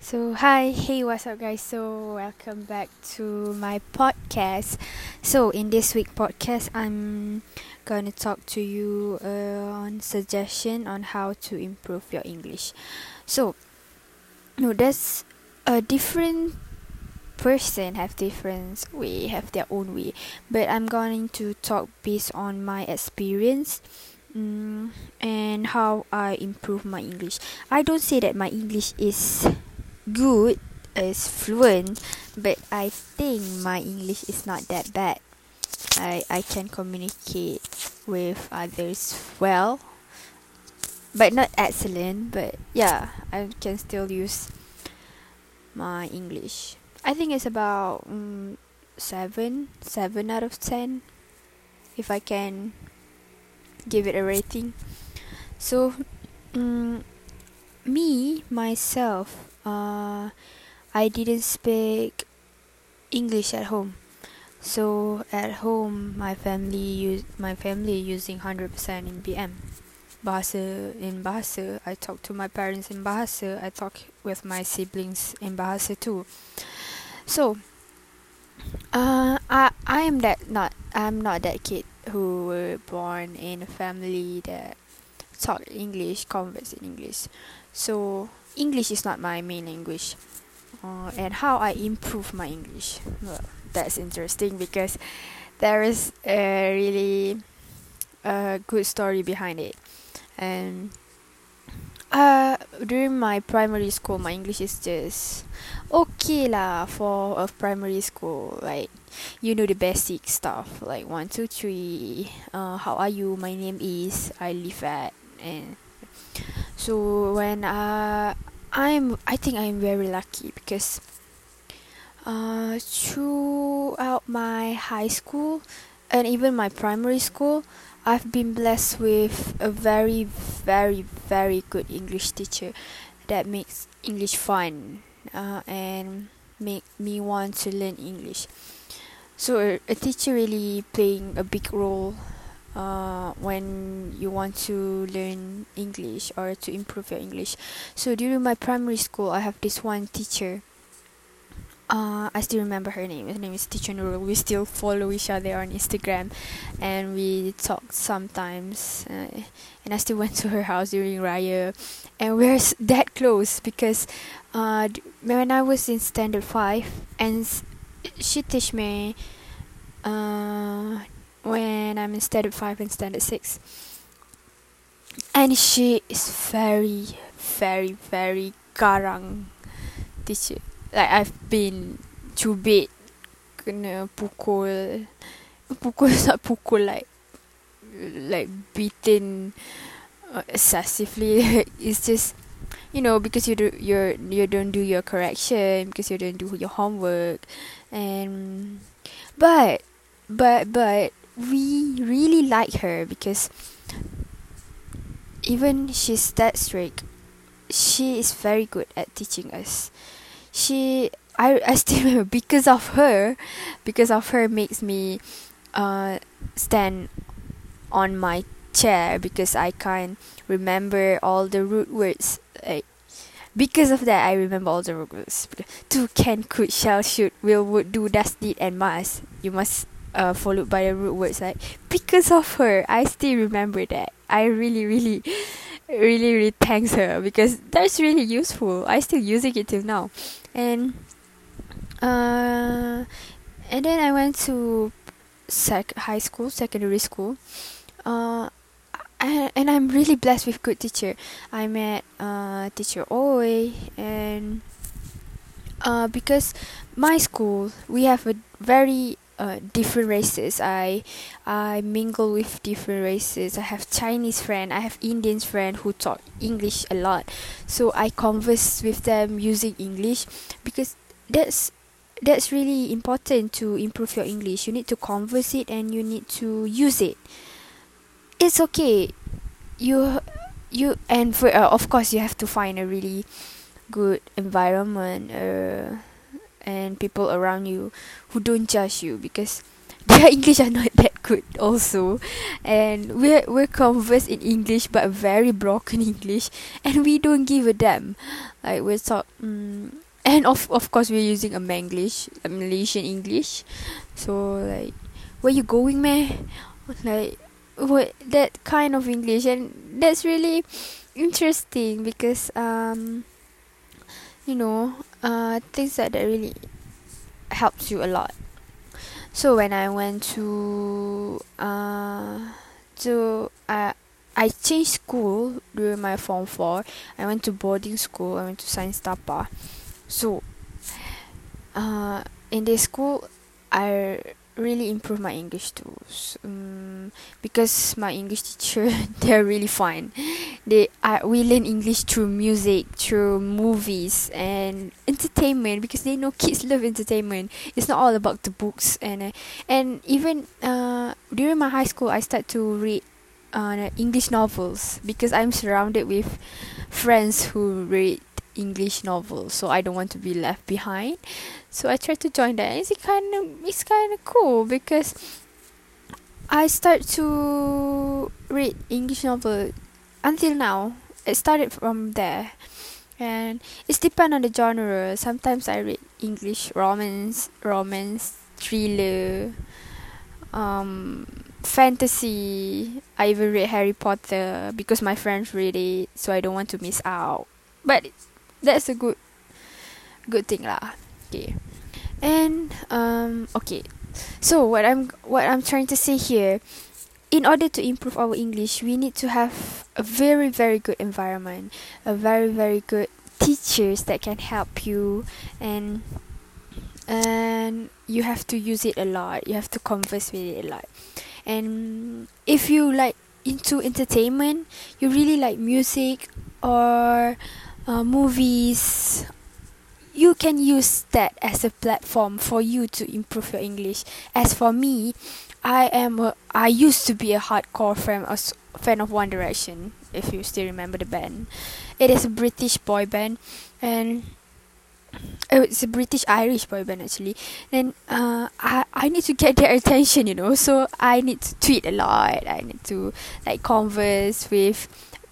So, hi, hey, what's up, guys? So, welcome back to my podcast. So, in this week podcast, I'm gonna talk to you uh, on suggestion on how to improve your English. So, no, there's a different person have different way, have their own way, but I'm going to talk based on my experience. Mm, and how I improve my English. I don't say that my English is good is fluent but I think my English is not that bad. I I can communicate with others well but not excellent but yeah I can still use my English. I think it's about um, 7 7 out of 10 if I can give it a rating. So um, me myself uh, I didn't speak English at home. So at home, my family use my family using hundred percent in BM. Bahasa in Bahasa. I talk to my parents in Bahasa. I talk with my siblings in Bahasa too. So, uh, I I am that not I'm not that kid who were born in a family that talk English, converse in English. So English is not my main language. Uh, and how I improve my English. Well, that's interesting because there is a really a good story behind it. And uh, during my primary school, my English is just okay lah for a primary school. Like you know the basic stuff like one, two, three. Uh, how are you? My name is. I live at and so when uh, I'm I think I'm very lucky because uh, throughout my high school and even my primary school I've been blessed with a very very very good English teacher that makes English fun uh, and make me want to learn English so a, teacher really playing a big role uh, when you want to learn English or to improve your English. So during my primary school, I have this one teacher. Uh, I still remember her name. Her name is Teacher Nurul. We still follow each other on Instagram, and we talk sometimes. Uh, and I still went to her house during Raya, and we're that close because uh, when I was in Standard Five, and she teach me uh, when I'm in standard 5 and standard 6. And she is very, very, very garang teacher. Like I've been cubit, kena pukul, pukul tak pukul like, like beaten uh, excessively. it's just, you know, because you do your you don't do your correction, because you don't do your homework, and but but but we really like her because even she's that strict she is very good at teaching us she I, I still remember because of her because of her makes me uh stand on my chair because I can't remember all the root words like because of that I remember all the root words. To can could shall should will would do does did and must you must uh, followed by the root words like because of her I still remember that. I really really really really thanks her because that's really useful. I still using it till now. And uh and then I went to sec high school secondary school. Uh and, and I'm really blessed with good teacher. I met uh teacher Oi and uh because my school we have a very uh, different races. I I mingle with different races. I have Chinese friend. I have Indian friend who talk English a lot. So I converse with them using English because that's that's really important to improve your English. You need to converse it and you need to use it. It's okay. You you and for uh, of course you have to find a really good environment. Uh, and people around you who don't judge you because their English are not that good also, and we're we're converse in English but very broken English, and we don't give a damn. Like we're talk, mm, and of of course we're using a Manglish, a Malaysian English, so like, where you going, man? Like what that kind of English, and that's really interesting because um, you know, uh, things that that really helps you a lot. So when I went to uh to uh I changed school during my form four. I went to boarding school. I went to Science Tapah. So, uh, in this school, I really improve my English too. Um, because my English teacher, they're really fun. They I we learn English through music, through movies and entertainment because they know kids love entertainment. It's not all about the books and uh, and even uh during my high school, I start to read uh English novels because I'm surrounded with friends who read English novels, so I don't want to be left behind. So I try to join that. It's kind of it's kind of cool because I start to read English novel until now. It started from there, and it's depend on the genre. Sometimes I read English romance, romance, thriller, um, fantasy. I even read Harry Potter because my friends read it, so I don't want to miss out. But that's a good good thing lah okay and um okay so what i'm what i'm trying to say here in order to improve our english we need to have a very very good environment a very very good teachers that can help you and and you have to use it a lot you have to converse with it a lot. And if you like into entertainment you really like music or uh, movies you can use that as a platform for you to improve your english. As for me i am a, i used to be a hardcore fan of, fan of one direction if you still remember the band it is a british boy band and oh, it's a British Irish boy band actually. And uh, I I need to get their attention, you know. So I need to tweet a lot. I need to like converse with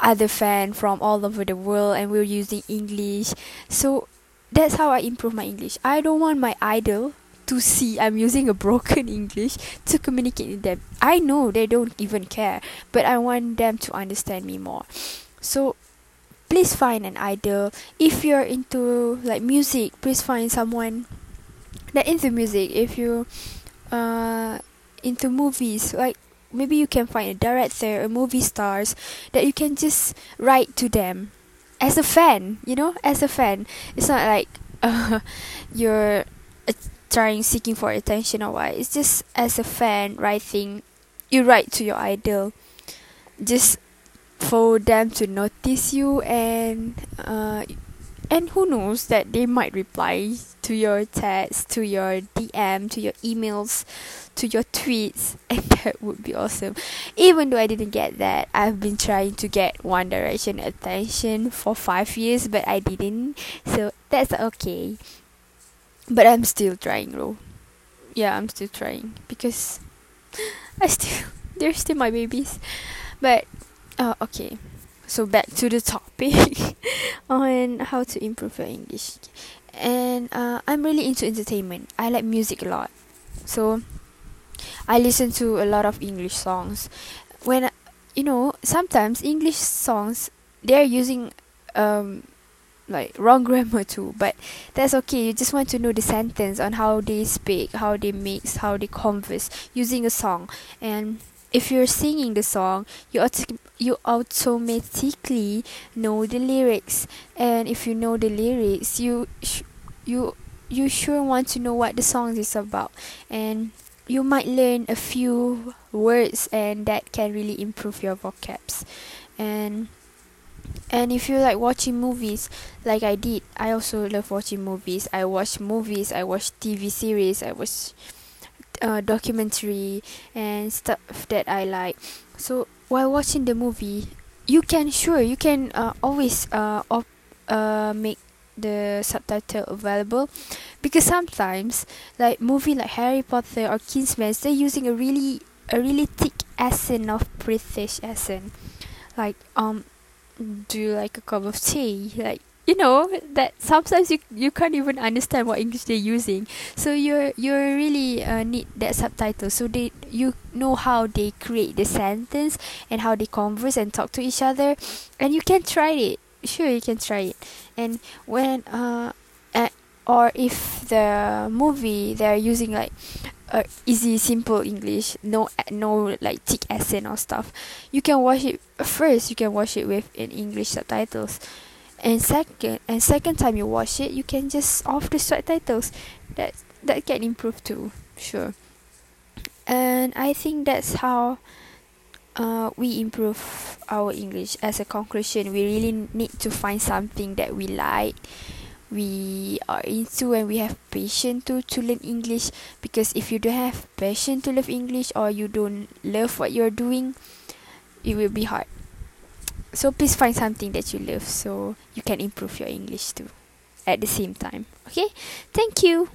other fan from all over the world and we're using English. So that's how I improve my English. I don't want my idol to see I'm using a broken English to communicate with them. I know they don't even care, but I want them to understand me more. So please find an idol. If you're into like music, please find someone that into music. If you uh into movies, like maybe you can find a director or movie stars that you can just write to them as a fan you know as a fan it's not like uh, you're uh, trying seeking for attention or what. It's just as a fan writing you write to your idol. Just for them to notice you and uh, and who knows that they might reply to your text to your dm to your emails to your tweets and that would be awesome. Even though i didn't get that i've been trying to get one direction attention for five years but i didn't. So that's okay but i'm still trying though. Yeah i'm still trying because i still they're still my babies. But uh, okay. So back to the topic on how to improve your english. And uh, i'm really into entertainment. I like music a lot. So I listen to a lot of English songs. When you know, sometimes English songs they're using um like wrong grammar too, but that's okay. You just want to know the sentence on how they speak, how they mix, how they converse using a song. And if you're singing the song, you auto- you automatically know the lyrics. And if you know the lyrics, you sh- you you sure want to know what the song is about. And you might learn a few words and that can really improve your vocabs and and if you like watching movies like I did I also love watching movies. I watch movies I watch TV series I watch uh, documentary and stuff that I like. So while watching the movie you can sure you can uh, always uh, op- uh make the subtitle available. Because sometimes like movie like Harry Potter or Kingsman they're using a really a really thick accent of British accent. Like um do like a cup of tea. Like you know that sometimes you you can't even understand what English they're using. So you're you're really uh, need that subtitle. So they you know how they create the sentence and how they converse and talk to each other. And you can try it. Sure you can try it. And when uh, uh or if the movie they're using like uh, easy simple english no no like thick accent or stuff. You can watch it first you can watch it with in english subtitles. And second and second time you watch it you can just off the subtitles. That that can improve too sure. And i think that's how uh, we improve our english. As a conclusion we really need to find something that we like we are into and we have passion to to learn english because if you don't have passion to learn english or you don't love what you're doing it will be hard so please find something that you love so you can improve your English too at the same time. Okay, thank you.